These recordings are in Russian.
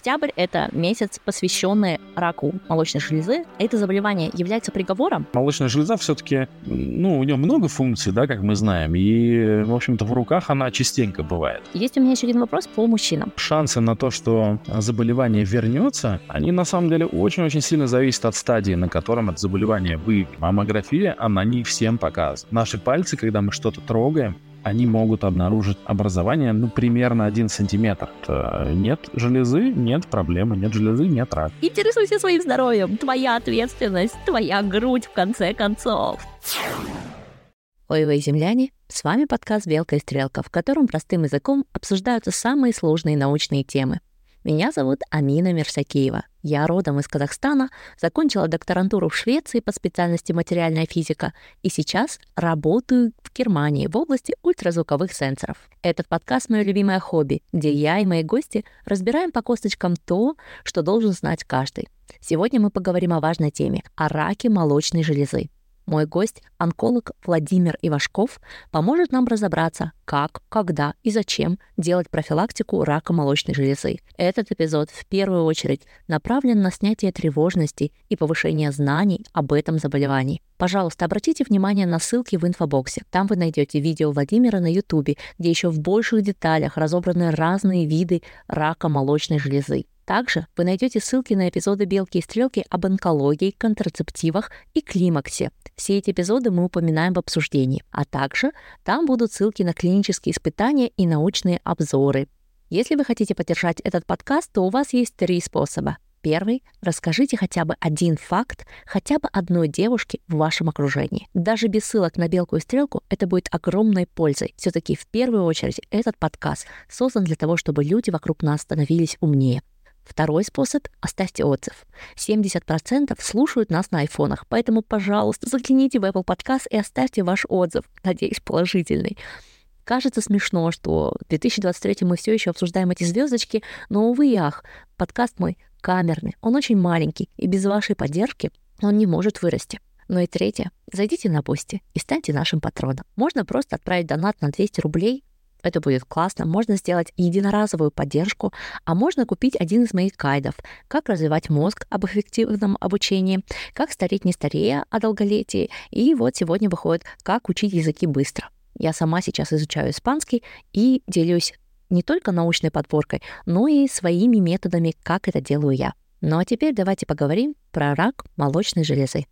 Октябрь – это месяц, посвященный раку молочной железы. Это заболевание является приговором? Молочная железа все-таки, ну, у нее много функций, да, как мы знаем, и, в общем-то, в руках она частенько бывает. Есть у меня еще один вопрос по мужчинам. Шансы на то, что заболевание вернется, они на самом деле очень-очень сильно зависят от стадии, на котором это заболевание выявлено. Маммография, она не всем показывает. Наши пальцы, когда мы что-то трогаем, они могут обнаружить образование, ну, примерно 1 сантиметр. Нет железы, нет проблемы, нет железы, нет рака. Интересуйся своим здоровьем, твоя ответственность, твоя грудь, в конце концов. Ой, вы, земляне, с вами подкаст «Белка и стрелка», в котором простым языком обсуждаются самые сложные научные темы. Меня зовут Амина Мерсакиева. Я родом из Казахстана, закончила докторантуру в Швеции по специальности материальная физика и сейчас работаю в Германии в области ультразвуковых сенсоров. Этот подкаст — мое любимое хобби, где я и мои гости разбираем по косточкам то, что должен знать каждый. Сегодня мы поговорим о важной теме — о раке молочной железы. Мой гость, онколог Владимир Ивашков, поможет нам разобраться, как, когда и зачем делать профилактику рака молочной железы. Этот эпизод в первую очередь направлен на снятие тревожности и повышение знаний об этом заболевании. Пожалуйста, обратите внимание на ссылки в инфобоксе. Там вы найдете видео Владимира на YouTube, где еще в больших деталях разобраны разные виды рака молочной железы. Также вы найдете ссылки на эпизоды «Белки и стрелки» об онкологии, контрацептивах и климаксе. Все эти эпизоды мы упоминаем в обсуждении. А также там будут ссылки на клинические испытания и научные обзоры. Если вы хотите поддержать этот подкаст, то у вас есть три способа. Первый — расскажите хотя бы один факт хотя бы одной девушке в вашем окружении. Даже без ссылок на белку и стрелку это будет огромной пользой. Все-таки в первую очередь этот подкаст создан для того, чтобы люди вокруг нас становились умнее. Второй способ — оставьте отзыв. 70% слушают нас на айфонах, поэтому, пожалуйста, загляните в Apple Podcast и оставьте ваш отзыв, надеюсь, положительный. Кажется смешно, что в 2023 мы все еще обсуждаем эти звездочки, но, увы и ах, подкаст мой камерный, он очень маленький, и без вашей поддержки он не может вырасти. Ну и третье, зайдите на Boosty и станьте нашим патроном. Можно просто отправить донат на 200 рублей, это будет классно. Можно сделать единоразовую поддержку, а можно купить один из моих гайдов «Как развивать мозг об эффективном обучении», «Как стареть не старея о долголетии» и вот сегодня выходит «Как учить языки быстро». Я сама сейчас изучаю испанский и делюсь не только научной подборкой, но и своими методами, как это делаю я. Ну а теперь давайте поговорим про рак молочной железы.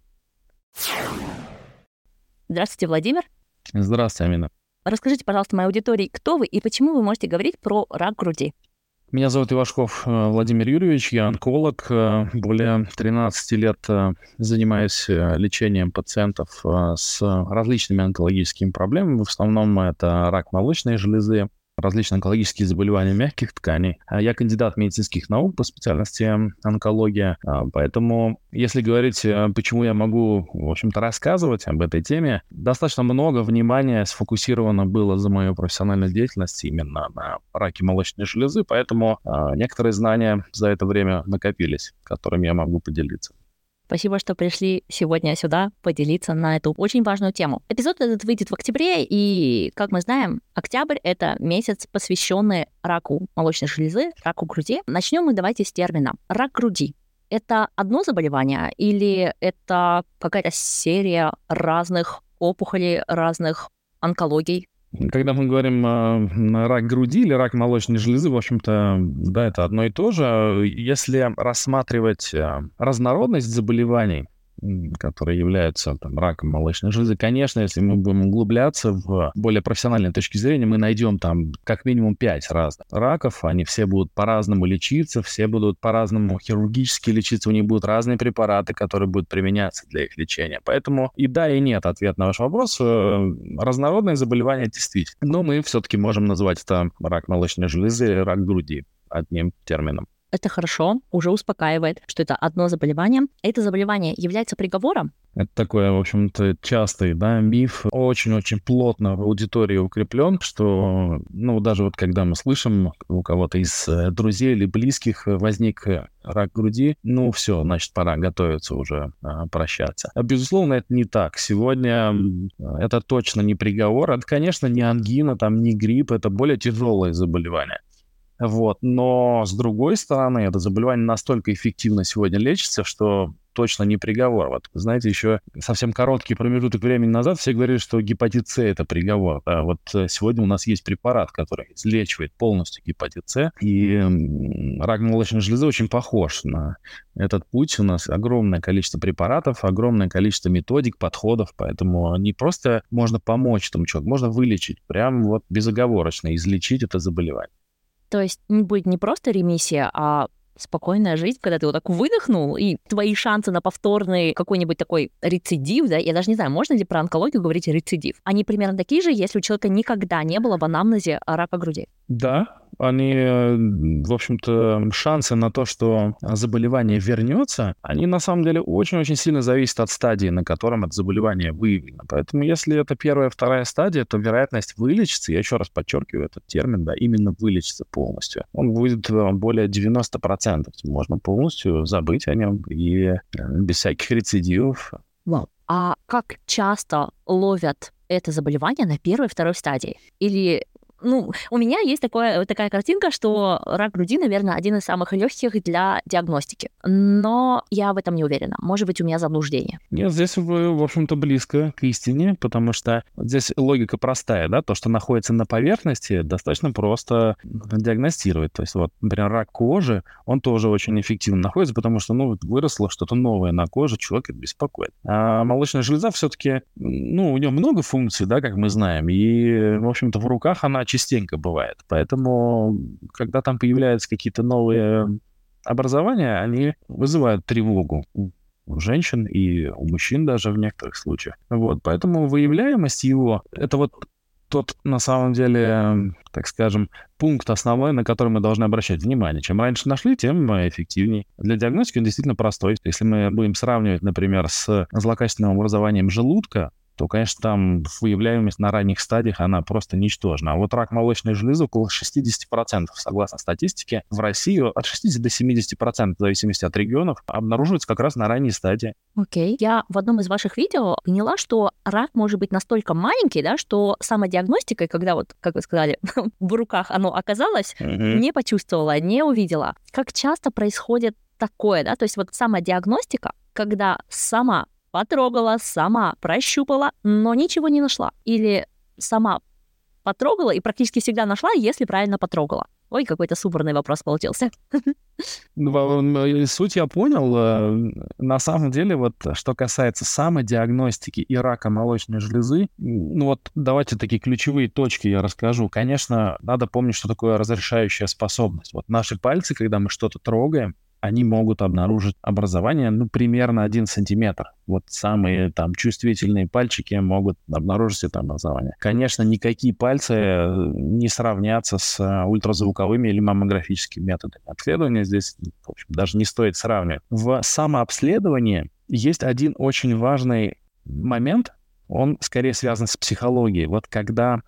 Здравствуйте, Владимир. Здравствуйте, Амина. Расскажите, пожалуйста, моей аудитории, кто вы и почему вы можете говорить про рак груди? Меня зовут Ивашков э, Владимир Юрьевич, я онколог. Э, более 13 лет э, занимаюсь лечением пациентов с различными онкологическими проблемами. В основном это рак молочной железы, различные онкологические заболевания мягких тканей. А я кандидат медицинских наук по специальности онкология, а, поэтому если говорить, э, почему я могу, в общем-то, рассказывать об этой теме, достаточно много внимания сфокусировано было за мою профессиональную деятельность именно на раке молочной железы, поэтому а, некоторые знания за это время накопились, которыми я могу поделиться. Спасибо, что пришли сегодня сюда поделиться на эту очень важную тему. Эпизод этот выйдет в октябре, и, как мы знаем, октябрь — это месяц, посвященный раку молочной железы, раку груди. Начнем мы давайте с термина «рак груди». Это одно заболевание или это какая-то серия разных опухолей, разных онкологий? Когда мы говорим э, рак груди или рак молочной железы, в общем-то, да, это одно и то же. Если рассматривать э, разнородность заболеваний, которые являются там, раком молочной железы. Конечно, если мы будем углубляться в более профессиональной точки зрения, мы найдем там как минимум пять разных раков. Они все будут по-разному лечиться, все будут по-разному хирургически лечиться, у них будут разные препараты, которые будут применяться для их лечения. Поэтому и да, и нет ответ на ваш вопрос. Э, разнородные заболевания действительно. Но мы все-таки можем назвать это рак молочной железы рак груди одним термином это хорошо, уже успокаивает, что это одно заболевание. Это заболевание является приговором. Это такой, в общем-то, частый да, миф, очень-очень плотно в аудитории укреплен, что, ну, даже вот когда мы слышим у кого-то из э, друзей или близких возник рак груди, ну, все, значит, пора готовиться уже а, прощаться. А, безусловно, это не так. Сегодня это точно не приговор. Это, конечно, не ангина, там, не грипп, это более тяжелое заболевание. Вот. Но, с другой стороны, это заболевание настолько эффективно сегодня лечится, что точно не приговор. Вот, знаете, еще совсем короткий промежуток времени назад все говорили, что гепатит С – это приговор. Да, вот э, сегодня у нас есть препарат, который излечивает полностью гепатит С, и рак молочной железы очень похож на этот путь. У нас огромное количество препаратов, огромное количество методик, подходов, поэтому не просто можно помочь этому человеку, можно вылечить, прям вот безоговорочно излечить это заболевание. То есть будет не просто ремиссия, а спокойная жизнь, когда ты вот так выдохнул, и твои шансы на повторный какой-нибудь такой рецидив, да, я даже не знаю, можно ли про онкологию говорить рецидив, они примерно такие же, если у человека никогда не было в анамнезе рака груди. Да, они, э, в общем-то, шансы на то, что заболевание вернется, они на самом деле очень-очень сильно зависят от стадии, на котором это заболевание выявлено. Поэтому если это первая, вторая стадия, то вероятность вылечиться, я еще раз подчеркиваю этот термин, да, именно вылечиться полностью, он будет э, более 90%. Можно полностью забыть о нем и э, без всяких рецидивов. Вау. А как часто ловят это заболевание на первой второй стадии? Или ну, у меня есть такое, такая картинка, что рак груди, наверное, один из самых легких для диагностики. Но я в этом не уверена. Может быть, у меня заблуждение. Нет, здесь вы, в общем-то, близко к истине, потому что здесь логика простая, да, то, что находится на поверхности, достаточно просто диагностировать. То есть, вот, например, рак кожи, он тоже очень эффективно находится, потому что, ну, выросло что-то новое на коже, человек это беспокоит. А молочная железа все-таки, ну, у нее много функций, да, как мы знаем, и, в общем-то, в руках она частенько бывает. Поэтому, когда там появляются какие-то новые образования, они вызывают тревогу у женщин и у мужчин даже в некоторых случаях. Вот, поэтому выявляемость его — это вот тот, на самом деле, так скажем, пункт основной, на который мы должны обращать внимание. Чем раньше нашли, тем эффективнее. Для диагностики он действительно простой. Если мы будем сравнивать, например, с злокачественным образованием желудка, то, конечно, там выявляемость на ранних стадиях, она просто ничтожна. А вот рак молочной железы около 60%, согласно статистике, в России от 60 до 70%, в зависимости от регионов, обнаруживается как раз на ранней стадии. Окей. Okay. Я в одном из ваших видео поняла, что рак может быть настолько маленький, да, что самодиагностикой, когда вот, как вы сказали, в руках оно оказалось, uh-huh. не почувствовала, не увидела. Как часто происходит такое, да, то есть вот самодиагностика, когда сама потрогала, сама прощупала, но ничего не нашла. Или сама потрогала и практически всегда нашла, если правильно потрогала. Ой, какой-то супорный вопрос получился. Ну, суть я понял. Э, на самом деле, вот что касается самодиагностики и рака молочной железы, ну вот давайте такие ключевые точки я расскажу. Конечно, надо помнить, что такое разрешающая способность. Вот наши пальцы, когда мы что-то трогаем, они могут обнаружить образование, ну, примерно 1 сантиметр. Вот самые там чувствительные пальчики могут обнаружить это образование. Конечно, никакие пальцы э, не сравнятся с э, ультразвуковыми или маммографическими методами. Обследования здесь, в общем, даже не стоит сравнивать. В самообследовании есть один очень важный момент, он скорее связан с психологией. Вот когда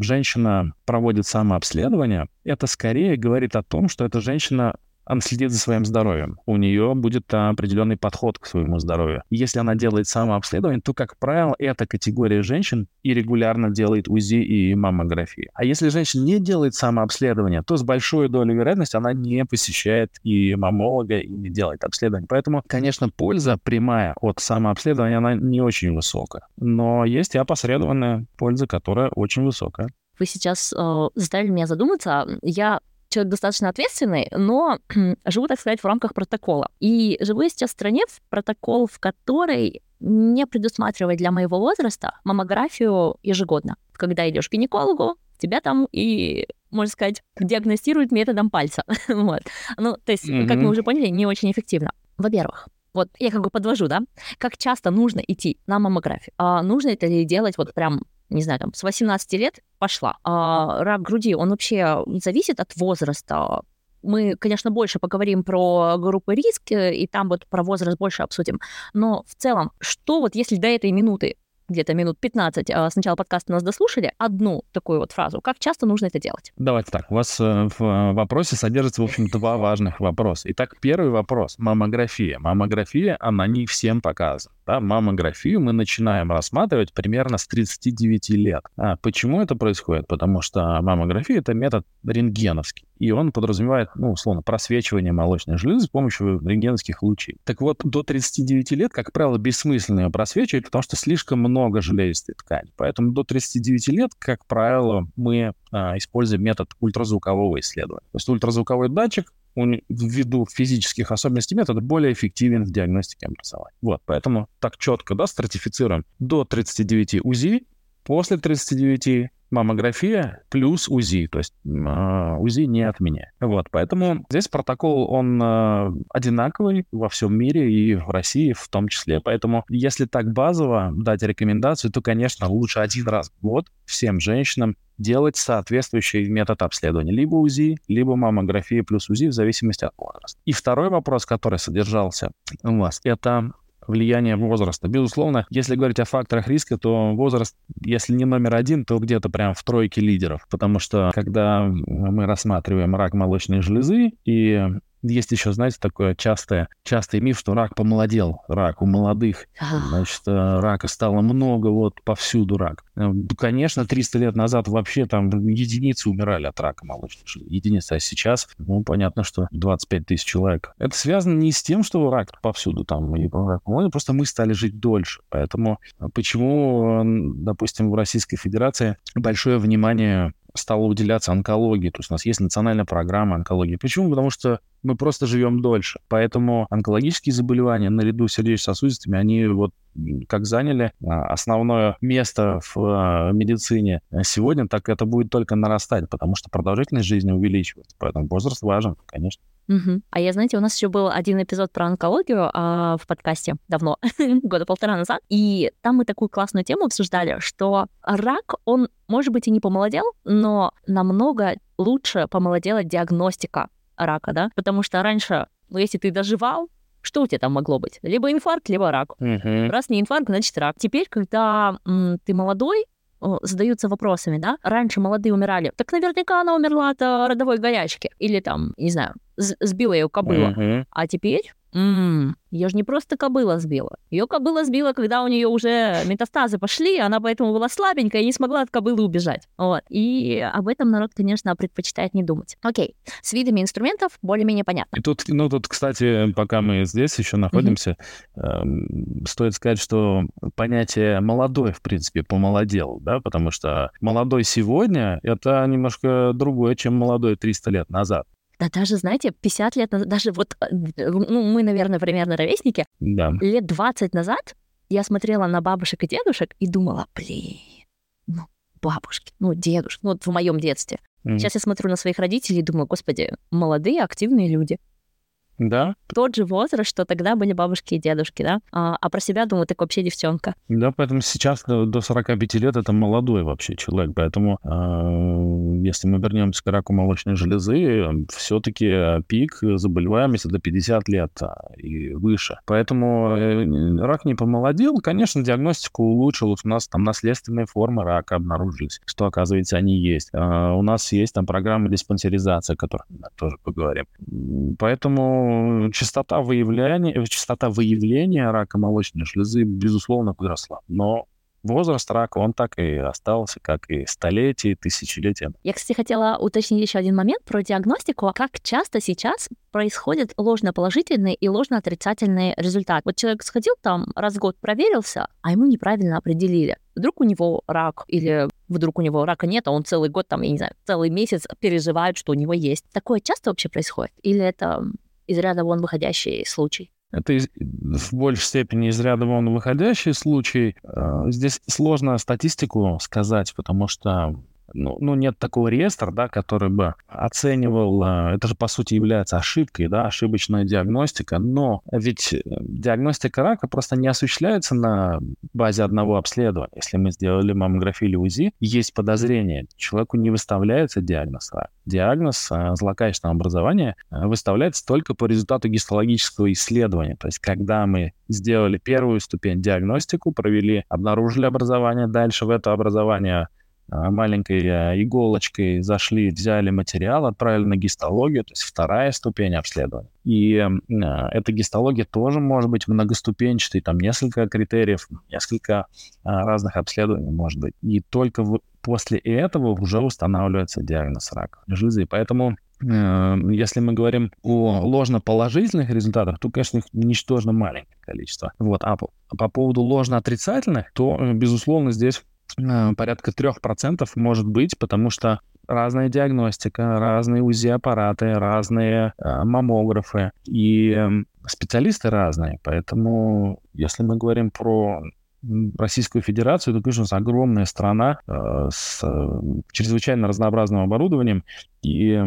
женщина проводит самообследование, это скорее говорит о том, что эта женщина она следит за своим здоровьем. У нее будет определенный подход к своему здоровью. Если она делает самообследование, то, как правило, эта категория женщин и регулярно делает УЗИ и маммографию. А если женщина не делает самообследование, то с большой долей вероятности она не посещает и мамолога, и не делает обследование. Поэтому, конечно, польза прямая от самообследования, она не очень высокая. Но есть и опосредованная польза, которая очень высокая. Вы сейчас э, заставили меня задуматься. Я человек достаточно ответственный, но живу, так сказать, в рамках протокола. И живу я сейчас в стране, в протокол, в которой не предусматривает для моего возраста маммографию ежегодно. Когда идешь к гинекологу, тебя там и, можно сказать, диагностируют методом пальца. вот. Ну, то есть, mm-hmm. как мы уже поняли, не очень эффективно. Во-первых, вот я как бы подвожу, да, как часто нужно идти на маммографию? А нужно это ли делать вот прям не знаю, там, с 18 лет пошла. А рак груди, он вообще зависит от возраста. Мы, конечно, больше поговорим про группы риска, и там вот про возраст больше обсудим. Но в целом, что вот если до этой минуты где-то минут 15 а, с начала подкаста нас дослушали, одну такую вот фразу. Как часто нужно это делать? Давайте так. У вас э, в вопросе содержится, в общем, два важных вопроса. Итак, первый вопрос. Маммография. Маммография, она не всем показана. Да, маммографию мы начинаем рассматривать примерно с 39 лет. А почему это происходит? Потому что маммография — это метод рентгеновский, и он подразумевает, ну, условно, просвечивание молочной железы с помощью рентгеновских лучей. Так вот, до 39 лет, как правило, бессмысленно ее просвечивать, потому что слишком много железистой ткани. Поэтому до 39 лет, как правило, мы а, используем метод ультразвукового исследования. То есть ультразвуковой датчик ввиду физических особенностей метода более эффективен в диагностике образования. Вот, поэтому так четко, да, стратифицируем. До 39 УЗИ, после 39 маммография плюс УЗИ, то есть э, УЗИ не отменяет. Вот, поэтому здесь протокол, он э, одинаковый во всем мире и в России в том числе. Поэтому если так базово дать рекомендацию, то, конечно, лучше один раз в год всем женщинам делать соответствующий метод обследования. Либо УЗИ, либо маммография плюс УЗИ в зависимости от возраста. И второй вопрос, который содержался у вас, это влияние возраста. Безусловно, если говорить о факторах риска, то возраст, если не номер один, то где-то прям в тройке лидеров. Потому что когда мы рассматриваем рак молочной железы и есть еще, знаете, такое частое, частый миф, что рак помолодел, рак у молодых. Значит, э, рака стало много, вот повсюду рак. Э, конечно, 300 лет назад вообще там единицы умирали от рака железы. Единицы. А сейчас, ну, понятно, что 25 тысяч человек. Это связано не с тем, что рак повсюду там, и просто мы стали жить дольше. Поэтому э, почему, допустим, в Российской Федерации большое внимание стало уделяться онкологии. То есть у нас есть национальная программа онкологии. Почему? Потому что мы просто живем дольше. Поэтому онкологические заболевания наряду с сердечно-сосудистыми, они вот как заняли а, основное место в а, медицине сегодня, так это будет только нарастать, потому что продолжительность жизни увеличивается. Поэтому возраст важен, конечно. Угу. А я, знаете, у нас еще был один эпизод про онкологию а, в подкасте давно, года полтора назад, и там мы такую классную тему обсуждали, что рак, он, может быть, и не помолодел, но намного лучше помолодела диагностика рака, да, потому что раньше, ну, если ты доживал, что у тебя там могло быть? Либо инфаркт, либо рак. Uh-huh. Раз не инфаркт, значит рак. Теперь, когда м, ты молодой, задаются вопросами, да? Раньше молодые умирали. Так наверняка она умерла от э, родовой горячки. Или там, не знаю, сбила ее кобыла. Uh-huh. А теперь м ее же не просто кобыла сбила. Ее кобыла сбила, когда у нее уже метастазы пошли, она поэтому была слабенькая и не смогла от кобылы убежать. Вот. И об этом народ, конечно, предпочитает не думать. Окей, с видами инструментов более-менее понятно. И тут, ну тут, кстати, пока мы здесь еще находимся, mm-hmm. э, стоит сказать, что понятие молодой, в принципе, помолодел, да, потому что молодой сегодня — это немножко другое, чем молодой 300 лет назад. Да даже, знаете, 50 лет назад, даже вот, э, ну, мы, наверное, примерно ровесники. Да. Лет 20 назад я смотрела на бабушек и дедушек и думала, блин, ну, бабушки, ну, дедушки, ну, вот в моем детстве. Mm. Сейчас я смотрю на своих родителей и думаю, господи, молодые, активные люди. Да. Тот же возраст, что тогда были бабушки и дедушки, да? А, а про себя думаю, так вообще девчонка. Да, поэтому сейчас до, до 45 лет это молодой вообще человек. Поэтому э, если мы вернемся к раку молочной железы, все-таки пик заболеваемости до 50 лет а, и выше. Поэтому э, рак не помолодел. Конечно, диагностику улучшил. У нас там наследственные формы рака обнаружились, что, оказывается, они есть. Э, у нас есть там программа диспансеризации, о которой мы тоже поговорим. Поэтому частота выявления, частота выявления рака молочной железы, безусловно, выросла. Но возраст рака, он так и остался, как и столетия, тысячелетия. Я, кстати, хотела уточнить еще один момент про диагностику. Как часто сейчас происходят ложноположительные и ложноотрицательные результаты? Вот человек сходил там, раз в год проверился, а ему неправильно определили. Вдруг у него рак, или вдруг у него рака нет, а он целый год, там, я не знаю, целый месяц переживает, что у него есть. Такое часто вообще происходит? Или это из ряда вон выходящий случай. Это из, в большей степени из ряда вон выходящий случай. А, здесь сложно статистику сказать, потому что ну, ну, нет такого реестра, да, который бы оценивал, а, это же, по сути, является ошибкой, да, ошибочная диагностика, но ведь э, диагностика рака просто не осуществляется на базе одного обследования. Если мы сделали маммографию или УЗИ, есть подозрение, человеку не выставляется диагноз рака. Диагноз а, злокачественного образования а, выставляется только по результату гистологического исследования. То есть, когда мы сделали первую ступень диагностику, провели, обнаружили образование, дальше в это образование маленькой а, иголочкой зашли, взяли материал, отправили на гистологию, то есть вторая ступень обследования. И эта гистология тоже может быть многоступенчатой, там несколько критериев, несколько разных обследований может быть. И только после этого уже устанавливается диагноз рака железы. Поэтому если мы говорим о ложноположительных результатах, то, конечно, их ничтожно маленькое количество. Вот. А по, по поводу ложноотрицательных, то, э, безусловно, здесь э, порядка 3% может быть, потому что разная диагностика, разные УЗИ-аппараты, разные э, маммографы и э, специалисты разные. Поэтому, если мы говорим про Российскую Федерацию, это, конечно, огромная страна э, с э, чрезвычайно разнообразным оборудованием. И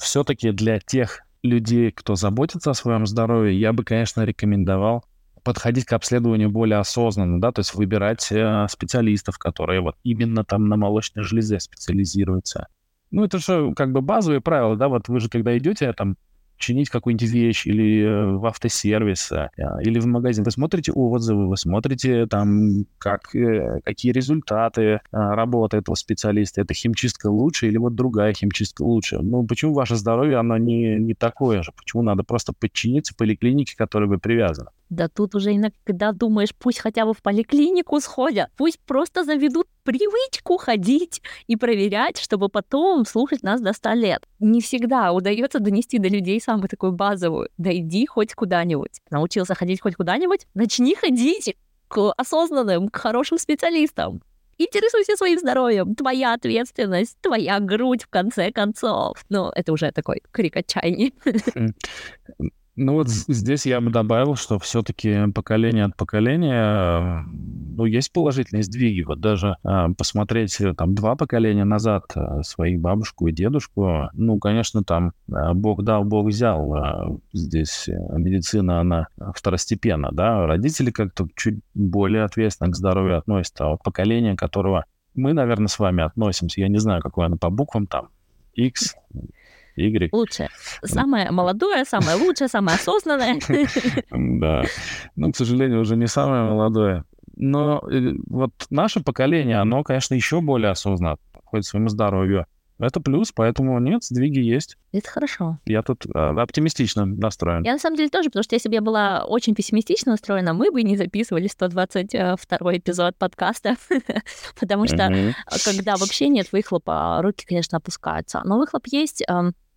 все-таки для тех людей, кто заботится о своем здоровье, я бы, конечно, рекомендовал подходить к обследованию более осознанно, да, то есть выбирать э, специалистов, которые вот именно там на молочной железе специализируются. Ну, это же как бы базовые правила, да, вот вы же когда идете там чинить какую-нибудь вещь или э, в автосервис, э, или в магазин. Вы смотрите отзывы, вы смотрите там, как, э, какие результаты работы этого специалиста. Это химчистка лучше или вот другая химчистка лучше? Ну, почему ваше здоровье, оно не, не такое же? Почему надо просто подчиниться поликлинике, к которой вы привязаны? Да тут уже иногда думаешь, пусть хотя бы в поликлинику сходят, пусть просто заведут привычку ходить и проверять, чтобы потом слушать нас до 100 лет. Не всегда удается донести до людей самую такую базовую. Дойди хоть куда-нибудь. Научился ходить хоть куда-нибудь? Начни ходить к осознанным, к хорошим специалистам. Интересуйся своим здоровьем. Твоя ответственность, твоя грудь, в конце концов. Ну, это уже такой крик отчаяния. Ну вот здесь я бы добавил, что все-таки поколение от поколения, ну, есть положительные сдвиги. Вот даже а, посмотреть э, там два поколения назад а, своих бабушку и дедушку, ну, конечно, там а, Бог дал, Бог взял. А, здесь э, медицина, она второстепенна, да. Родители как-то чуть более ответственно к здоровью относятся. А вот поколение, которого мы, наверное, с вами относимся, я не знаю, какое оно по буквам там, X, Y. Лучшее. Самое молодое, самое лучшее, самое осознанное. Да. Ну, к сожалению, уже не самое молодое. Но э, вот наше поколение, оно, конечно, еще более осознанно подходит своему здоровью. Это плюс, поэтому нет, сдвиги есть. Это хорошо. Я тут а, оптимистично настроен. Я на самом деле тоже, потому что если бы я была очень пессимистично настроена, мы бы не записывали 122 эпизод подкаста, потому что когда вообще нет выхлопа, руки, конечно, опускаются. Но выхлоп есть,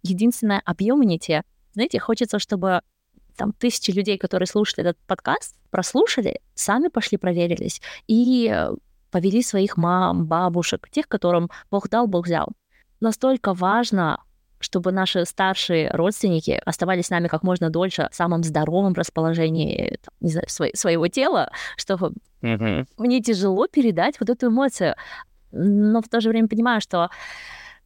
единственное, объема не те. Знаете, хочется, чтобы там тысячи людей, которые слушали этот подкаст, прослушали, сами пошли проверились и э, повели своих мам, бабушек, тех, которым Бог дал, Бог взял. Настолько важно, чтобы наши старшие родственники оставались с нами как можно дольше в самом здоровом расположении там, не знаю, свой, своего тела, чтобы mm-hmm. мне тяжело передать вот эту эмоцию. Но в то же время понимаю, что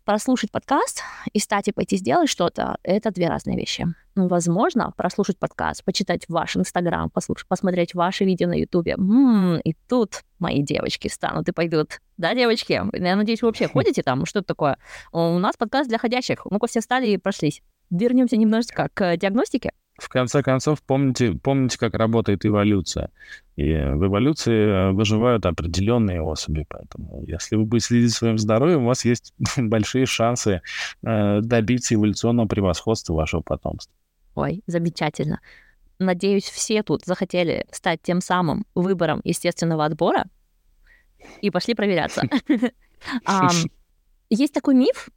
прослушать подкаст и стать и пойти сделать что-то — это две разные вещи. Ну, возможно, прослушать подкаст, почитать ваш Инстаграм, послушать, посмотреть ваши видео на Ютубе. И тут мои девочки станут и пойдут. Да, девочки? Я надеюсь, вы вообще ходите там? Что это такое? У нас подкаст для ходящих. Ну-ка, все стали и прошлись. Вернемся немножечко к диагностике в конце концов, помните, помните, как работает эволюция. И в эволюции э, выживают определенные особи. Поэтому, если вы будете следить своим здоровьем, у вас есть большие шансы э, добиться эволюционного превосходства вашего потомства. Ой, замечательно. Надеюсь, все тут захотели стать тем самым выбором естественного отбора и пошли проверяться. Есть такой миф,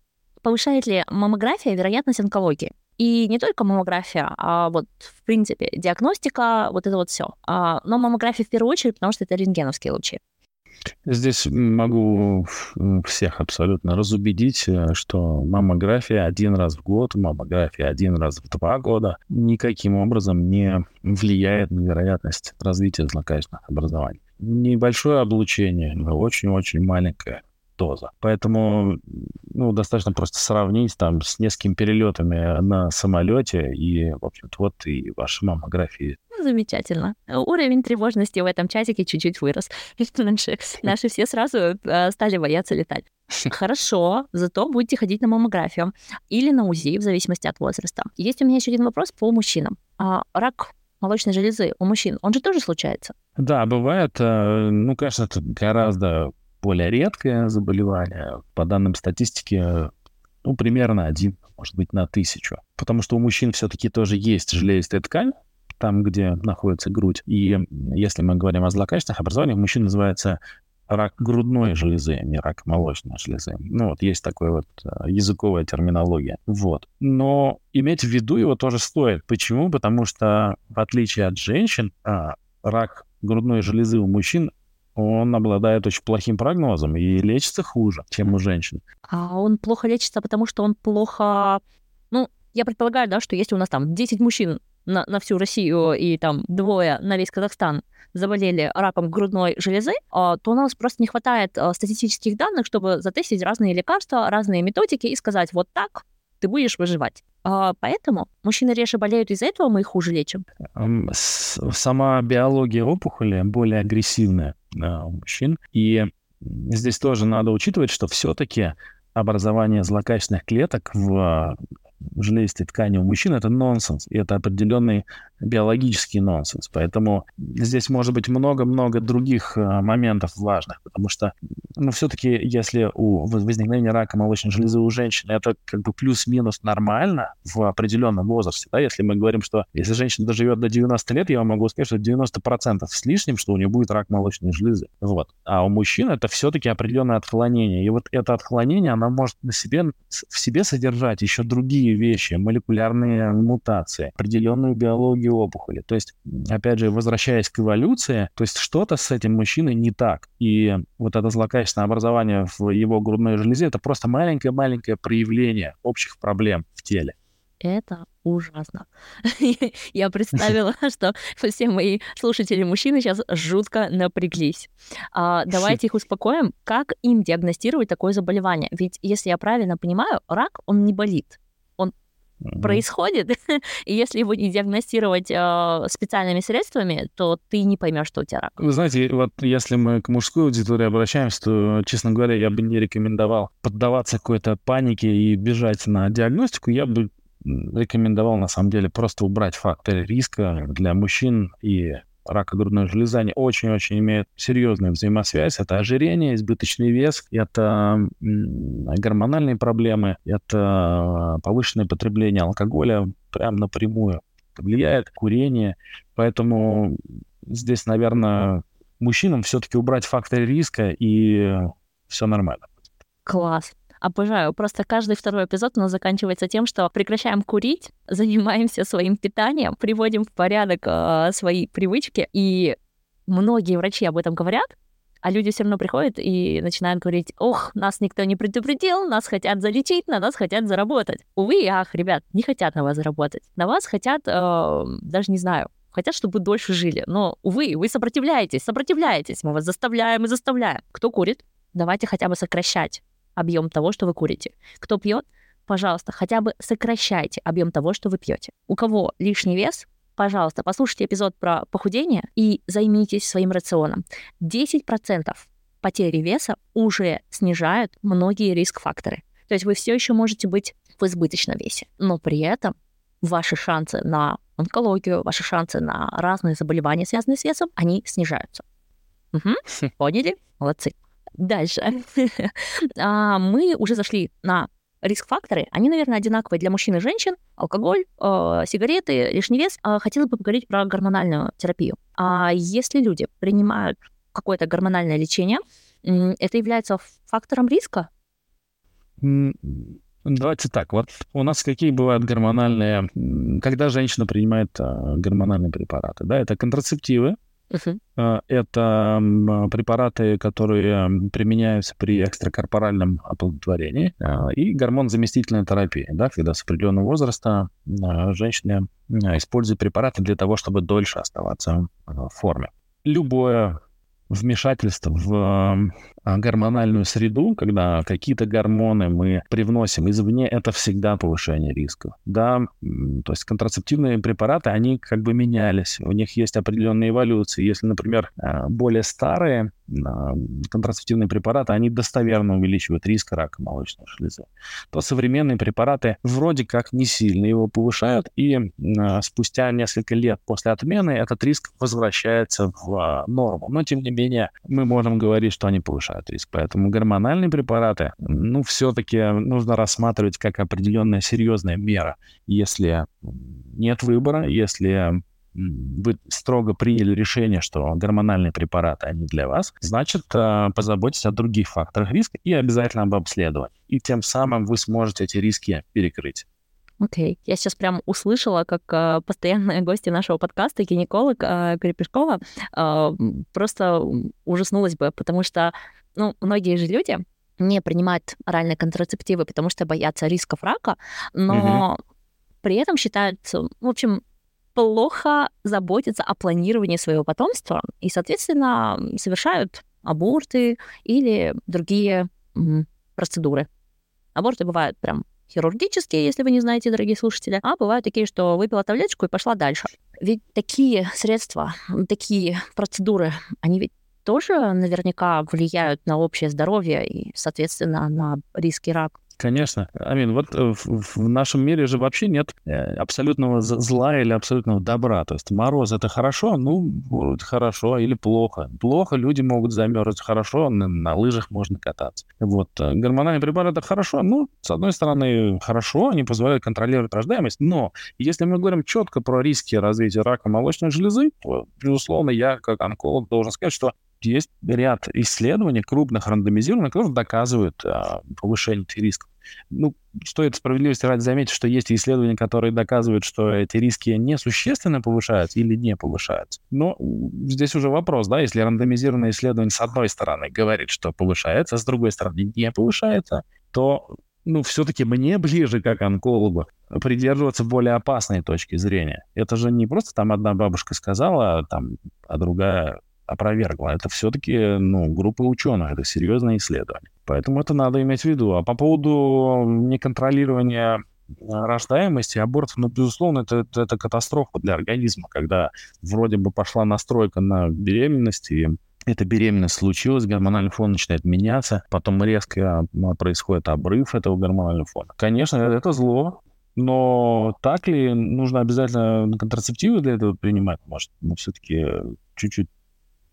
повышает ли маммография вероятность онкологии? И не только маммография, а вот, в принципе, диагностика, вот это вот все. А, но маммография в первую очередь, потому что это рентгеновские лучи. Здесь могу всех абсолютно разубедить, э, что маммография один раз в год, маммография один раз в два года никаким образом не влияет на вероятность развития злокачественных образований. Небольшое облучение, очень-очень маленькое доза. Поэтому ну, достаточно просто сравнить там с несколькими перелетами на самолете, и, в общем-то, вот и ваши маммографии. Ну, замечательно. Уровень тревожности в этом чатике чуть-чуть вырос. Наши, наши все сразу э, стали бояться летать. Хорошо, зато будете ходить на маммографию или на УЗИ, в зависимости от возраста. Есть у меня еще один вопрос по мужчинам. А, рак молочной железы у мужчин, он же тоже случается? Да, бывает. Э, ну, конечно, это гораздо более редкое заболевание. По данным статистики, ну, примерно один, может быть, на тысячу. Потому что у мужчин все-таки тоже есть железистая ткань, там, где находится грудь. И если мы говорим о злокачественных образованиях, мужчин называется рак грудной железы, а не рак молочной железы. Ну вот есть такая вот э, языковая терминология. Вот. Но иметь в виду его тоже стоит. Почему? Потому что в отличие от женщин, а, рак грудной железы у мужчин он обладает очень плохим прогнозом и лечится хуже, чем у женщин. А он плохо лечится, потому что он плохо... Ну, я предполагаю, да, что если у нас там 10 мужчин на, на всю Россию и там двое на весь Казахстан заболели раком грудной железы, а, то у нас просто не хватает а, статистических данных, чтобы затестить разные лекарства, разные методики и сказать, вот так ты будешь выживать. А, поэтому мужчины реже болеют из-за этого, мы их хуже лечим. Сама биология опухоли более агрессивная у мужчин. И здесь тоже надо учитывать, что все-таки образование злокачественных клеток в железистой ткани у мужчин, это нонсенс, и это определенный биологический нонсенс. Поэтому здесь может быть много-много других э, моментов важных, потому что, ну, все-таки, если у возникновения рака молочной железы у женщин это как бы плюс-минус нормально в определенном возрасте, да, если мы говорим, что если женщина доживет до 90 лет, я вам могу сказать, что 90% с лишним, что у нее будет рак молочной железы. Вот. А у мужчин это все-таки определенное отклонение. И вот это отклонение, оно может на себе, в себе содержать еще другие вещи, молекулярные мутации, определенную биологию другие опухоли. То есть, опять же, возвращаясь к эволюции, то есть что-то с этим мужчиной не так. И вот это злокачественное образование в его грудной железе — это просто маленькое-маленькое проявление общих проблем в теле. Это ужасно. Я представила, что все мои слушатели мужчины сейчас жутко напряглись. А, давайте их успокоим. Как им диагностировать такое заболевание? Ведь, если я правильно понимаю, рак, он не болит mm-hmm. происходит, и если его не диагностировать э, специальными средствами, то ты не поймешь, что у тебя рак. Вы знаете, вот если мы к мужской аудитории обращаемся, то, честно говоря, я бы не рекомендовал поддаваться какой-то панике и бежать на диагностику. Я бы рекомендовал, на самом деле, просто убрать факторы риска для мужчин и рака грудной железы, они очень-очень имеют серьезную взаимосвязь. Это ожирение, избыточный вес, это гормональные проблемы, это повышенное потребление алкоголя прям напрямую влияет, курение. Поэтому здесь, наверное, мужчинам все-таки убрать факторы риска, и все нормально. Класс обожаю. Просто каждый второй эпизод у нас заканчивается тем, что прекращаем курить, занимаемся своим питанием, приводим в порядок э, свои привычки. И многие врачи об этом говорят, а люди все равно приходят и начинают говорить, ох, нас никто не предупредил, нас хотят залечить, на нас хотят заработать. Увы ах, ребят, не хотят на вас заработать. На вас хотят, э, даже не знаю, хотят, чтобы дольше жили. Но, увы, вы сопротивляетесь, сопротивляетесь. Мы вас заставляем и заставляем. Кто курит? Давайте хотя бы сокращать объем того, что вы курите. Кто пьет, пожалуйста, хотя бы сокращайте объем того, что вы пьете. У кого лишний вес, пожалуйста, послушайте эпизод про похудение и займитесь своим рационом. 10% потери веса уже снижают многие риск-факторы. То есть вы все еще можете быть в избыточном весе, но при этом ваши шансы на онкологию, ваши шансы на разные заболевания, связанные с весом, они снижаются. Угу. Поняли? Молодцы. Дальше. А, мы уже зашли на риск-факторы. Они, наверное, одинаковые для мужчин и женщин. Алкоголь, э, сигареты, лишний вес. А, хотела бы поговорить про гормональную терапию. А если люди принимают какое-то гормональное лечение, это является фактором риска? Давайте так, вот у нас какие бывают гормональные, когда женщина принимает гормональные препараты, да, это контрацептивы, Uh-huh. Это препараты, которые применяются при экстракорпоральном оплодотворении а, и гормон-заместительная терапия, да, когда с определенного возраста женщины используют препараты для того, чтобы дольше оставаться в форме. Любое вмешательство в гормональную среду, когда какие-то гормоны мы привносим извне, это всегда повышение риска. Да, то есть контрацептивные препараты, они как бы менялись, у них есть определенные эволюции. Если, например, а, более старые а, контрацептивные препараты, они достоверно увеличивают риск рака молочной железы, то современные препараты вроде как не сильно его повышают, и а, спустя несколько лет после отмены этот риск возвращается в норму. Но, тем не менее, мы можем говорить, что они повышают повышают риск. Поэтому гормональные препараты, ну, все-таки нужно рассматривать как определенная серьезная мера. Если нет выбора, если вы строго приняли решение, что гормональные препараты, они для вас, значит, э, позаботьтесь о других факторах риска и обязательно об обследовании. И тем самым вы сможете эти риски перекрыть. Окей. Okay. Я сейчас прям услышала, как э, постоянная гостья нашего подкаста, гинеколог э, Крепешкова, э, просто ужаснулась бы, потому что ну, многие же люди не принимают оральные контрацептивы, потому что боятся рисков рака, но угу. при этом считают, в общем, плохо заботятся о планировании своего потомства и, соответственно, совершают аборты или другие процедуры. Аборты бывают прям хирургические, если вы не знаете, дорогие слушатели, а бывают такие, что выпила таблеточку и пошла дальше. Ведь такие средства, такие процедуры, они ведь тоже наверняка влияют на общее здоровье и, соответственно, на риски рака. Конечно. Амин, вот э, в, нашем мире же вообще нет э, абсолютного зла или абсолютного добра. То есть мороз это хорошо, ну, хорошо или плохо. Плохо, люди могут замерзнуть хорошо, на, на лыжах можно кататься. Вот. Э, гормональные препараты это хорошо, ну, с одной стороны, хорошо, они позволяют контролировать рождаемость, но если мы говорим четко про риски развития рака молочной железы, то, безусловно, я как онколог должен сказать, что есть ряд исследований крупных рандомизированных, которые доказывают а, повышение этих рисков. Ну, стоит справедливости ради заметить, что есть исследования, которые доказывают, что эти риски несущественно повышаются или не повышаются. Но здесь уже вопрос, да, если рандомизированное исследование с одной стороны говорит, что повышается, а с другой стороны не повышается, то ну, все-таки мне ближе, как онкологу, придерживаться более опасной точки зрения. Это же не просто там одна бабушка сказала, там, а другая опровергла. Это все-таки ну, группа ученых, это серьезное исследование. Поэтому это надо иметь в виду. А по поводу неконтролирования рождаемости, абортов, ну, безусловно, это, это, это катастрофа для организма, когда вроде бы пошла настройка на беременность, и эта беременность случилась, гормональный фон начинает меняться, потом резко а, происходит обрыв этого гормонального фона. Конечно, это зло, но так ли нужно обязательно контрацептивы для этого принимать? Может, мы все-таки чуть-чуть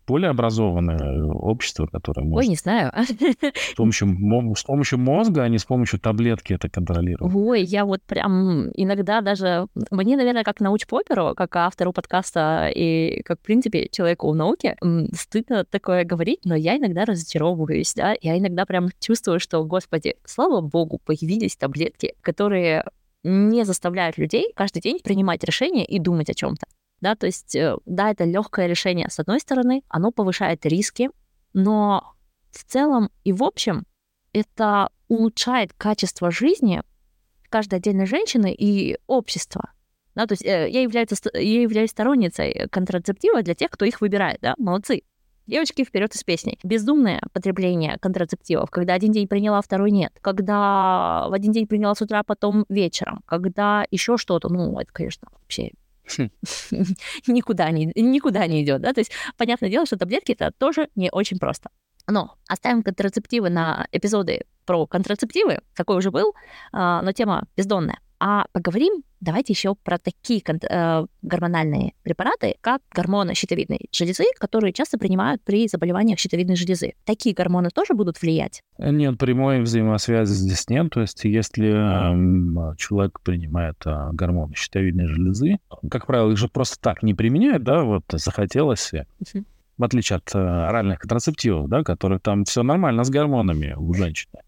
более образованное общество, которое может... Ой, не знаю. С помощью, с помощью мозга, а не с помощью таблетки это контролировать. Ой, я вот прям иногда даже... Мне, наверное, как науч-поперу, как автору подкаста и как, в принципе, человеку в науке, стыдно такое говорить, но я иногда разочаровываюсь, да, я иногда прям чувствую, что, господи, слава богу, появились таблетки, которые не заставляют людей каждый день принимать решения и думать о чем-то. Да, то есть, э, да, это легкое решение. С одной стороны, оно повышает риски, но в целом и в общем это улучшает качество жизни каждой отдельной женщины и общества. Да, то есть э, я, являюсь, я являюсь сторонницей контрацептива для тех, кто их выбирает, да, молодцы. Девочки, вперед из песни. Бездумное потребление контрацептивов, когда один день приняла, второй нет. Когда в один день приняла с утра, потом вечером. Когда еще что-то. Ну, это, конечно, вообще. никуда, не, никуда не идет, да, то есть понятное дело, что таблетки это тоже не очень просто. Но оставим контрацептивы на эпизоды про контрацептивы, такой уже был, а, но тема бездонная. А поговорим давайте еще про такие э, гормональные препараты, как гормоны щитовидной железы, которые часто принимают при заболеваниях щитовидной железы. Такие гормоны тоже будут влиять? Нет, прямой взаимосвязи здесь нет. То есть если э, человек принимает э, гормоны щитовидной железы, как правило, их же просто так не применяют, да, вот захотелось. Uh-huh в отличие от э, оральных контрацептивов, да, которые там все нормально с гормонами у женщины.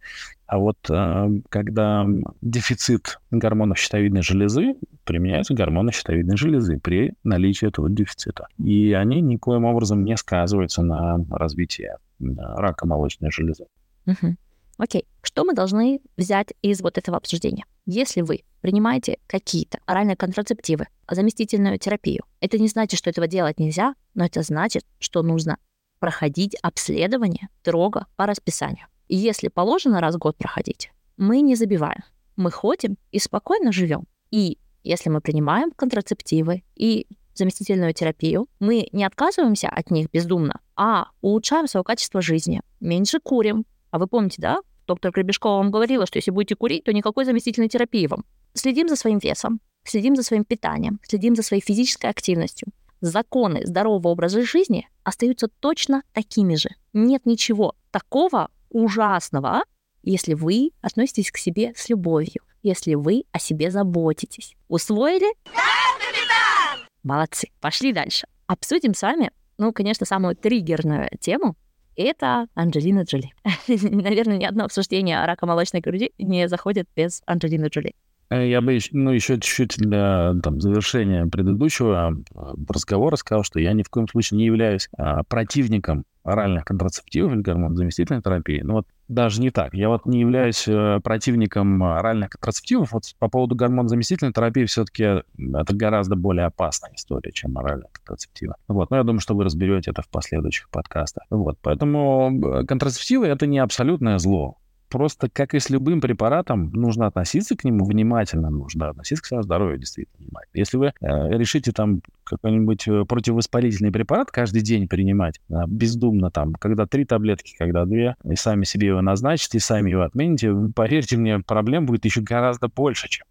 А вот э, когда дефицит гормонов щитовидной железы, применяются гормоны щитовидной железы при наличии этого дефицита. И они никоим образом не сказываются на развитии рака молочной железы. Угу. Окей, что мы должны взять из вот этого обсуждения? Если вы принимаете какие-то оральные контрацептивы, заместительную терапию, это не значит, что этого делать нельзя, но это значит, что нужно проходить обследование строго по расписанию. И если положено раз в год проходить, мы не забиваем. Мы ходим и спокойно живем. И если мы принимаем контрацептивы и заместительную терапию, мы не отказываемся от них бездумно, а улучшаем свое качество жизни, меньше курим, а вы помните, да, доктор Гребешкова вам говорила, что если будете курить, то никакой заместительной терапии вам. Следим за своим весом, следим за своим питанием, следим за своей физической активностью. законы здорового образа жизни остаются точно такими же. Нет ничего такого ужасного, если вы относитесь к себе с любовью, если вы о себе заботитесь. Усвоили? Да, капитан! Молодцы. Пошли дальше. Обсудим с вами, ну, конечно, самую триггерную тему, это Анджелина Джоли. Наверное, ни одно обсуждение рака молочной груди не заходит без Анджелины Джоли. Э, я бы ну, еще чуть-чуть для там, завершения предыдущего а, разговора сказал, что я ни в коем случае не являюсь а, противником оральных контрацептивов или гормонозаместительной терапии. Но вот даже не так. Я вот не являюсь э, противником оральных контрацептивов. Вот по поводу гормонозаместительной терапии все-таки это гораздо более опасная история, чем оральные контрацептивы. Вот. Но я думаю, что вы разберете это в последующих подкастах. Вот. Поэтому э, контрацептивы — это не абсолютное зло. Просто, как и с любым препаратом, нужно относиться к нему внимательно, нужно относиться к своему здоровью действительно внимательно. Если вы э, решите там какой-нибудь э, противовоспалительный препарат каждый день принимать, э, бездумно там, когда три таблетки, когда две, и сами себе его назначите, и сами его отмените, поверьте мне, проблем будет еще гораздо больше, чем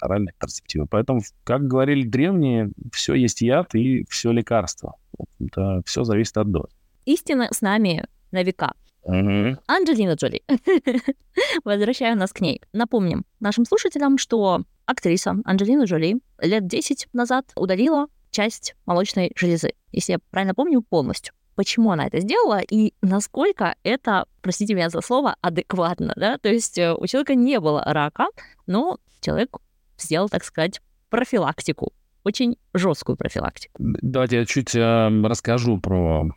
оральные контрацептивы. Поэтому, как говорили древние, все есть яд и все лекарство. Это все зависит от дозы. Истина с нами на века. Угу. Анджелина Джоли. Возвращаю нас к ней. Напомним нашим слушателям, что актриса Анджелина Джоли лет 10 назад удалила часть молочной железы. Если я правильно помню, полностью. Почему она это сделала и насколько это, простите меня за слово, адекватно, да? То есть э, у человека не было рака, но человек сделал, так сказать, профилактику очень жесткую профилактику. Давайте я чуть э, расскажу про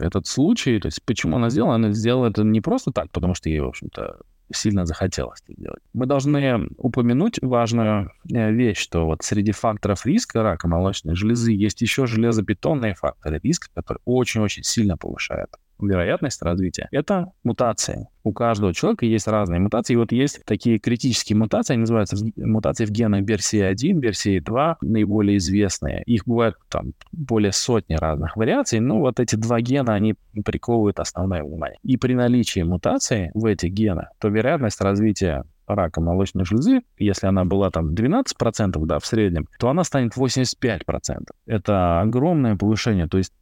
этот случай. То есть почему она сделала? Она сделала это не просто так, потому что ей, в общем-то, сильно захотелось это делать. Мы должны упомянуть важную э, вещь, что вот среди факторов риска рака молочной железы есть еще железобетонные факторы риска, которые очень-очень сильно повышают вероятность развития, это мутации. У каждого человека есть разные мутации. И вот есть такие критические мутации, они называются мутации в генах BRCA1, BRCA2, наиболее известные. Их бывает там более сотни разных вариаций, но вот эти два гена, они приковывают основное внимание. И при наличии мутации в этих генах, то вероятность развития рака молочной железы, если она была там 12%, да, в среднем, то она станет 85%. Это огромное повышение. То есть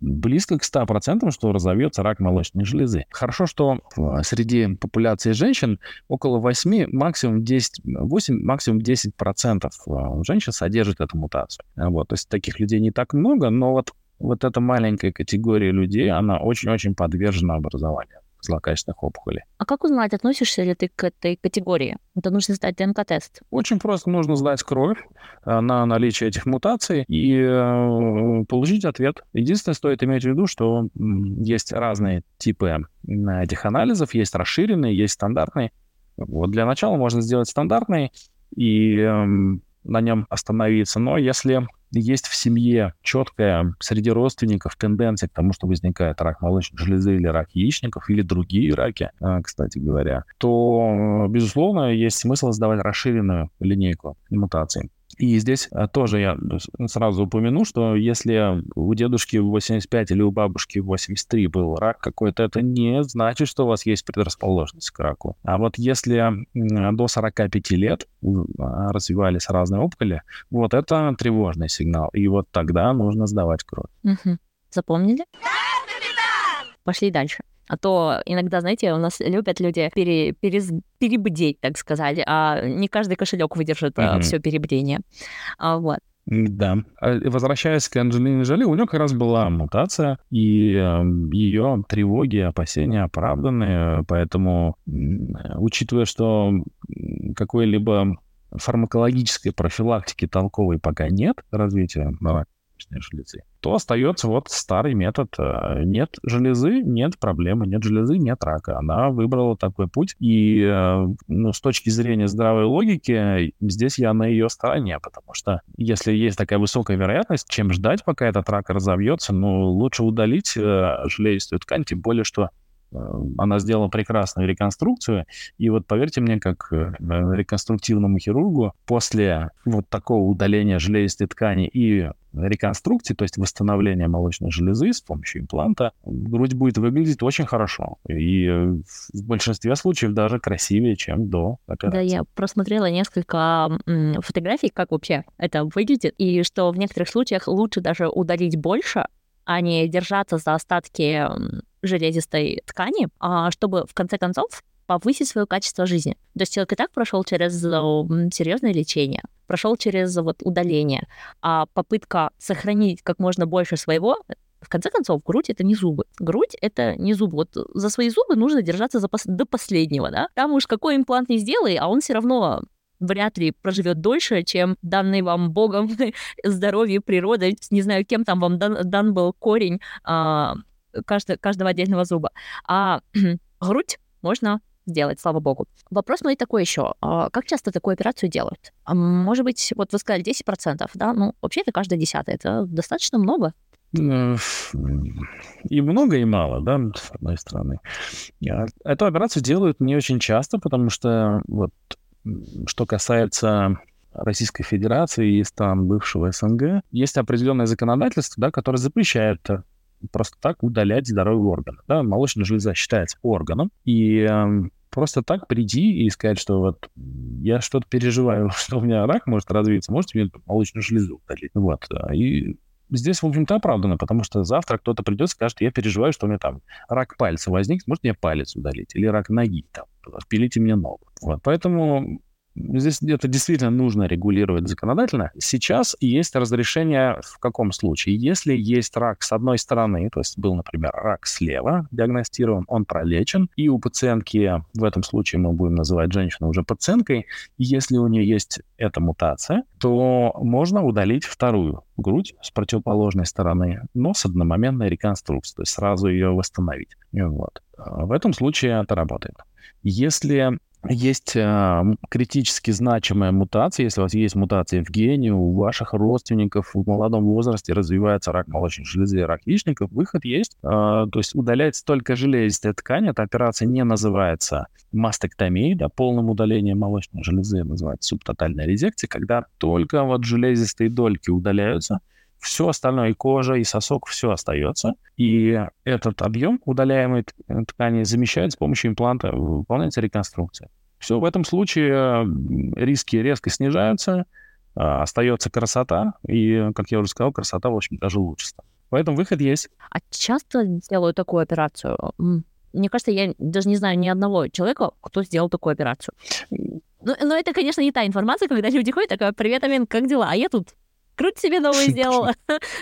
близко к 100%, что разовьется рак молочной железы. Хорошо, что среди популяции женщин около 8, максимум 10, 8, максимум 10% а, женщин содержит эту мутацию. Вот, то есть таких людей не так много, но вот, вот эта маленькая категория людей, она очень-очень подвержена образованию злокачественных опухолей. А как узнать, относишься ли ты к этой категории? Это нужно сдать ДНК-тест. Очень просто нужно сдать кровь э, на наличие этих мутаций и э, получить ответ. Единственное, стоит иметь в виду, что есть разные типы этих анализов, есть расширенные, есть стандартные. Вот для начала можно сделать стандартный и э, на нем остановиться. Но если есть в семье четкая среди родственников тенденция к тому, что возникает рак молочной железы или рак яичников, или другие раки, а, кстати говоря, то, безусловно, есть смысл сдавать расширенную линейку мутаций. И здесь а, тоже я сразу упомяну, что если у дедушки в 85 или у бабушки в 83 был рак какой-то, это не значит, что у вас есть предрасположенность к раку. А вот если до 45 лет а, развивались разные опухоли, вот это тревожный сигнал. И вот тогда нужно сдавать кровь. Угу. Запомнили? Пошли дальше. А то иногда, знаете, у нас любят люди пере, перез, перебдеть, так сказать, а не каждый кошелек выдержит mm-hmm. А, все перебдение. А, вот. Да. А, возвращаясь к Анджелине Жоли, у нее как раз была мутация, и э, ее тревоги, опасения оправданы, поэтому, учитывая, что какой-либо фармакологической профилактики толковой пока нет развития рака железы, то остается вот старый метод. Э, нет железы, нет проблемы, нет железы, нет рака. Она выбрала такой путь. И э, ну, с точки зрения здравой логики, здесь я на ее стороне, потому что если есть такая высокая вероятность, чем ждать, пока этот рак разовьется, ну, лучше удалить э, железистую ткань, тем более, что она сделала прекрасную реконструкцию. И вот поверьте мне, как реконструктивному хирургу, после вот такого удаления железистой ткани и реконструкции, то есть восстановления молочной железы с помощью импланта, грудь будет выглядеть очень хорошо. И в большинстве случаев даже красивее, чем до операции. Да, я просмотрела несколько фотографий, как вообще это выглядит, и что в некоторых случаях лучше даже удалить больше, а не держаться за остатки железистой ткани, а чтобы в конце концов повысить свое качество жизни. То есть человек и так прошел через серьезное лечение, прошел через вот удаление, а попытка сохранить как можно больше своего в конце концов, грудь это не зубы. Грудь это не зубы. Вот за свои зубы нужно держаться за пос- до последнего, да? Там уж какой имплант не сделай, а он все равно вряд ли проживет дольше, чем данный вам Богом здоровье, природа, не знаю, кем там вам дан, дан был корень а, каждого, каждого отдельного зуба. А грудь можно сделать, слава богу. Вопрос мой такой еще. А как часто такую операцию делают? А может быть, вот вы сказали 10%, да? Ну, вообще это каждая десятая. Это достаточно много. Э, и много, и мало, да, с одной стороны. А, эту операцию делают не очень часто, потому что вот что касается Российской Федерации и стран бывшего СНГ, есть определенное законодательство, да, которое запрещает просто так удалять здоровый орган. Да? Молочная железа считается органом, и э, просто так приди и сказать, что вот я что-то переживаю, что у меня рак может развиться, можете мне молочную железу удалить. Вот. И здесь, в общем-то, оправдано, потому что завтра кто-то придет и скажет, я переживаю, что у меня там рак пальца возник, может мне палец удалить, или рак ноги, там, пилите мне ногу. Вот. Поэтому Здесь это действительно нужно регулировать законодательно. Сейчас есть разрешение в каком случае? Если есть рак с одной стороны, то есть был, например, рак слева диагностирован, он пролечен, и у пациентки, в этом случае мы будем называть женщину уже пациенткой, если у нее есть эта мутация, то можно удалить вторую грудь с противоположной стороны, но с одномоментной реконструкцией, то есть сразу ее восстановить. Вот. В этом случае это работает. Если есть э, критически значимая мутация, если у вас есть мутация в гене, у ваших родственников в молодом возрасте развивается рак молочной железы и рак яичников, выход есть. Э, то есть удаляется только железистая ткань. Эта операция не называется мастектомией, да, полным удалением молочной железы, называется субтотальная резекция, когда только вот железистые дольки удаляются, все остальное, и кожа, и сосок, все остается. И этот объем удаляемой ткани замещает с помощью импланта, выполняется реконструкция. Все, в этом случае риски резко снижаются, а, остается красота, и, как я уже сказал, красота, в общем, даже лучше стала. Поэтому выход есть. А часто делают такую операцию? Мне кажется, я даже не знаю ни одного человека, кто сделал такую операцию. Ну, но это, конечно, не та информация, когда люди ходят, такая, привет, Амин, как дела? А я тут Круть себе новую сделала.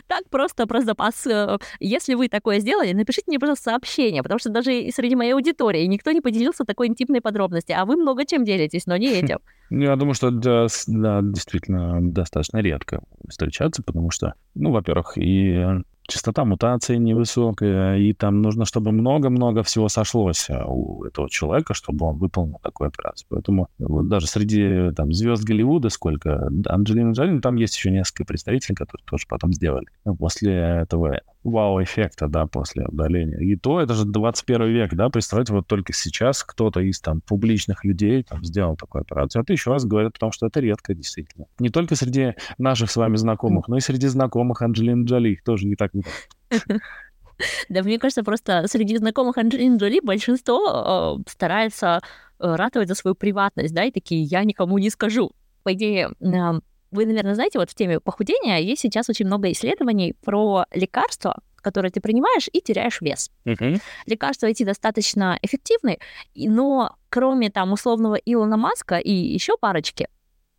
так просто про запас. Э, если вы такое сделали, напишите мне, пожалуйста, сообщение, потому что даже среди моей аудитории никто не поделился такой интимной подробности, а вы много чем делитесь, но не этим. Ну, я думаю, что да, да, действительно достаточно редко встречаться, потому что, ну, во-первых, и частота мутации невысокая, и там нужно, чтобы много-много всего сошлось а, у этого человека, чтобы он выполнил такую операцию. Поэтому вот даже среди там, звезд Голливуда сколько, Анджелина Джоли, ну, там есть еще несколько представителей, которые тоже потом сделали после этого вау-эффекта, да, после удаления. И то это же 21 век, да, представьте, вот только сейчас кто-то из там публичных людей там сделал такую операцию. Это еще раз говорят, потому что это редко, действительно. Не только среди наших с вами знакомых, но и среди знакомых Анджелины Джоли, тоже не так. Да, мне кажется, просто среди знакомых Анджелины Джоли большинство э, старается ратовать за свою приватность, да, и такие, я никому не скажу. По идее, вы, наверное, знаете, вот в теме похудения есть сейчас очень много исследований про лекарства, которые ты принимаешь и теряешь вес. Uh-huh. Лекарства эти достаточно эффективны, но кроме там условного Илона Маска и еще парочки,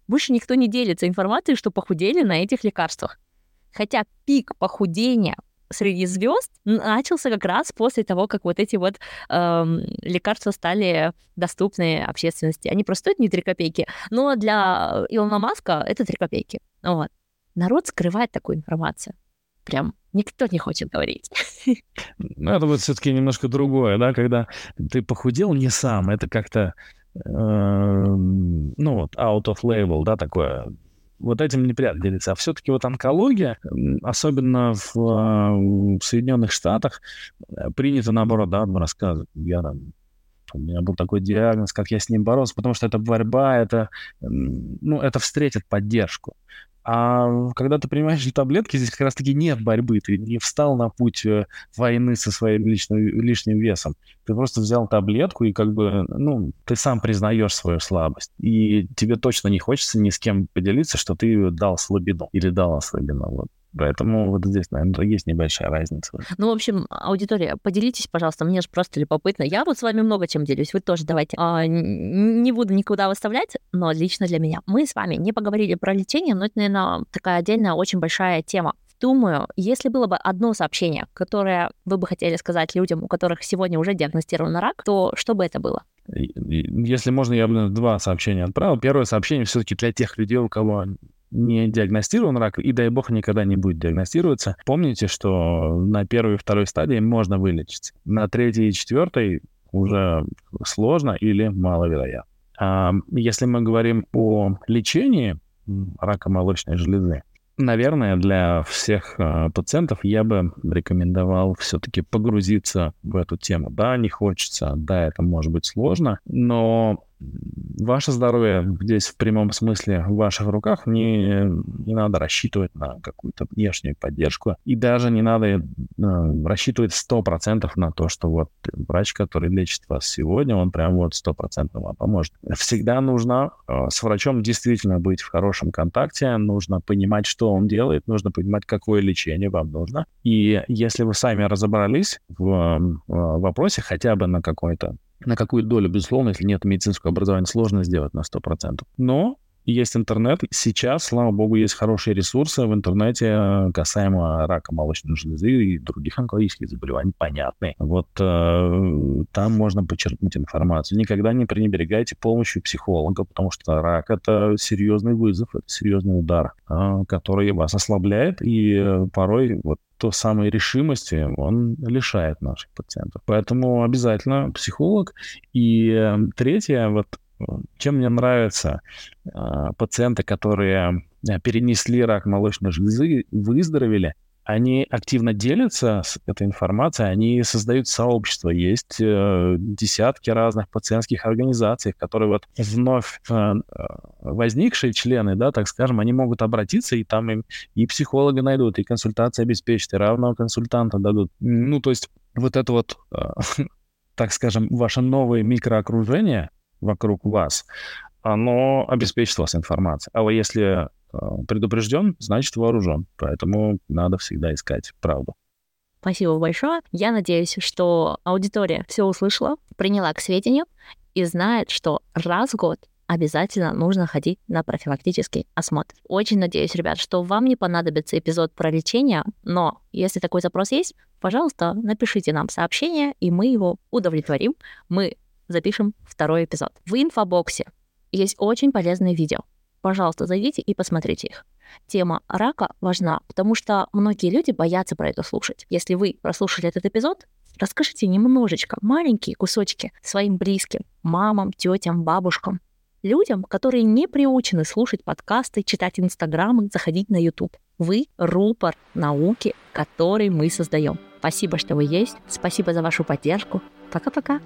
больше никто не делится информацией, что похудели на этих лекарствах. Хотя пик похудения среди звезд начался как раз после того, как вот эти вот эм, лекарства стали доступны общественности. Они просто стоят не 3 копейки, но для Илона Маска это 3 копейки. Вот. Народ скрывает такую информацию. Прям никто не хочет говорить. Ну, это вот все-таки немножко другое, да, когда ты похудел не сам, это как-то, э, ну вот, out of label, да, такое вот этим не приятно делиться. А все-таки вот онкология, особенно в, в Соединенных Штатах, э, принято наоборот, да, рассказывать. Я там у меня был такой диагноз, как я с ним боролся, потому что это борьба, это, ну, это встретит поддержку. А когда ты принимаешь таблетки, здесь как раз-таки нет борьбы. Ты не встал на путь э, войны со своим личным, лишним весом. Ты просто взял таблетку и как бы, ну, ты сам признаешь свою слабость. И тебе точно не хочется ни с кем поделиться, что ты дал слабину или дала слабину. Вот. Поэтому вот здесь, наверное, есть небольшая разница. Ну, в общем, аудитория, поделитесь, пожалуйста, мне же просто любопытно. Я вот с вами много чем делюсь, вы тоже давайте. А, не буду никуда выставлять, но лично для меня. Мы с вами не поговорили про лечение, но это, наверное, такая отдельная, очень большая тема. Думаю, если было бы одно сообщение, которое вы бы хотели сказать людям, у которых сегодня уже диагностирован рак, то что бы это было? Если можно, я бы два сообщения отправил. Первое сообщение все-таки для тех людей, у кого не диагностирован рак, и, дай бог, никогда не будет диагностироваться, помните, что на первой и второй стадии можно вылечить. На третьей и четвертой уже сложно или маловероятно. А если мы говорим о лечении рака молочной железы, наверное, для всех э, пациентов я бы рекомендовал все-таки погрузиться в эту тему. Да, не хочется, да, это может быть сложно, но ваше здоровье здесь в прямом смысле в ваших руках. Не, не надо рассчитывать на какую-то внешнюю поддержку. И даже не надо э, рассчитывать 100% на то, что вот врач, который лечит вас сегодня, он прям вот 100% вам поможет. Всегда нужно э, с врачом действительно быть в хорошем контакте, нужно понимать, что он делает, нужно понимать, какое лечение вам нужно. И если вы сами разобрались в э, вопросе хотя бы на какой-то на какую долю, безусловно, если нет медицинского образования, сложно сделать на 100%. Но есть интернет. Сейчас, слава богу, есть хорошие ресурсы в интернете э, касаемо рака молочной железы и других онкологических заболеваний, понятные. Вот э, там можно почерпнуть информацию. Никогда не пренебрегайте помощью психолога, потому что рак — это серьезный вызов, это серьезный удар, э, который вас ослабляет, и э, порой вот то самой решимости он лишает наших пациентов. Поэтому обязательно психолог. И э, третье, вот чем мне нравятся э, пациенты, которые э, перенесли рак молочной железы, выздоровели, они активно делятся с этой информацией, они создают сообщество. Есть э, десятки разных пациентских организаций, которые вот вновь э, возникшие члены, да, так скажем, они могут обратиться, и там им и психолога найдут, и консультации обеспечат, и равного консультанта дадут. Ну, то есть вот это вот, э, так скажем, ваше новое микроокружение вокруг вас, оно обеспечит вас информацией. А вот если Э, предупрежден, значит вооружен. Поэтому надо всегда искать правду. Спасибо большое. Я надеюсь, что аудитория все услышала, приняла к сведению и знает, что раз в год обязательно нужно ходить на профилактический осмотр. Очень надеюсь, ребят, что вам не понадобится эпизод про лечение, но если такой запрос есть, пожалуйста, напишите нам сообщение, и мы его удовлетворим. Мы запишем второй эпизод. В инфобоксе есть очень полезные видео пожалуйста, зайдите и посмотрите их. Тема рака важна, потому что многие люди боятся про это слушать. Если вы прослушали этот эпизод, расскажите немножечко, маленькие кусочки своим близким, мамам, тетям, бабушкам, людям, которые не приучены слушать подкасты, читать инстаграмы, заходить на YouTube. Вы — рупор науки, который мы создаем. Спасибо, что вы есть. Спасибо за вашу поддержку. Пока-пока.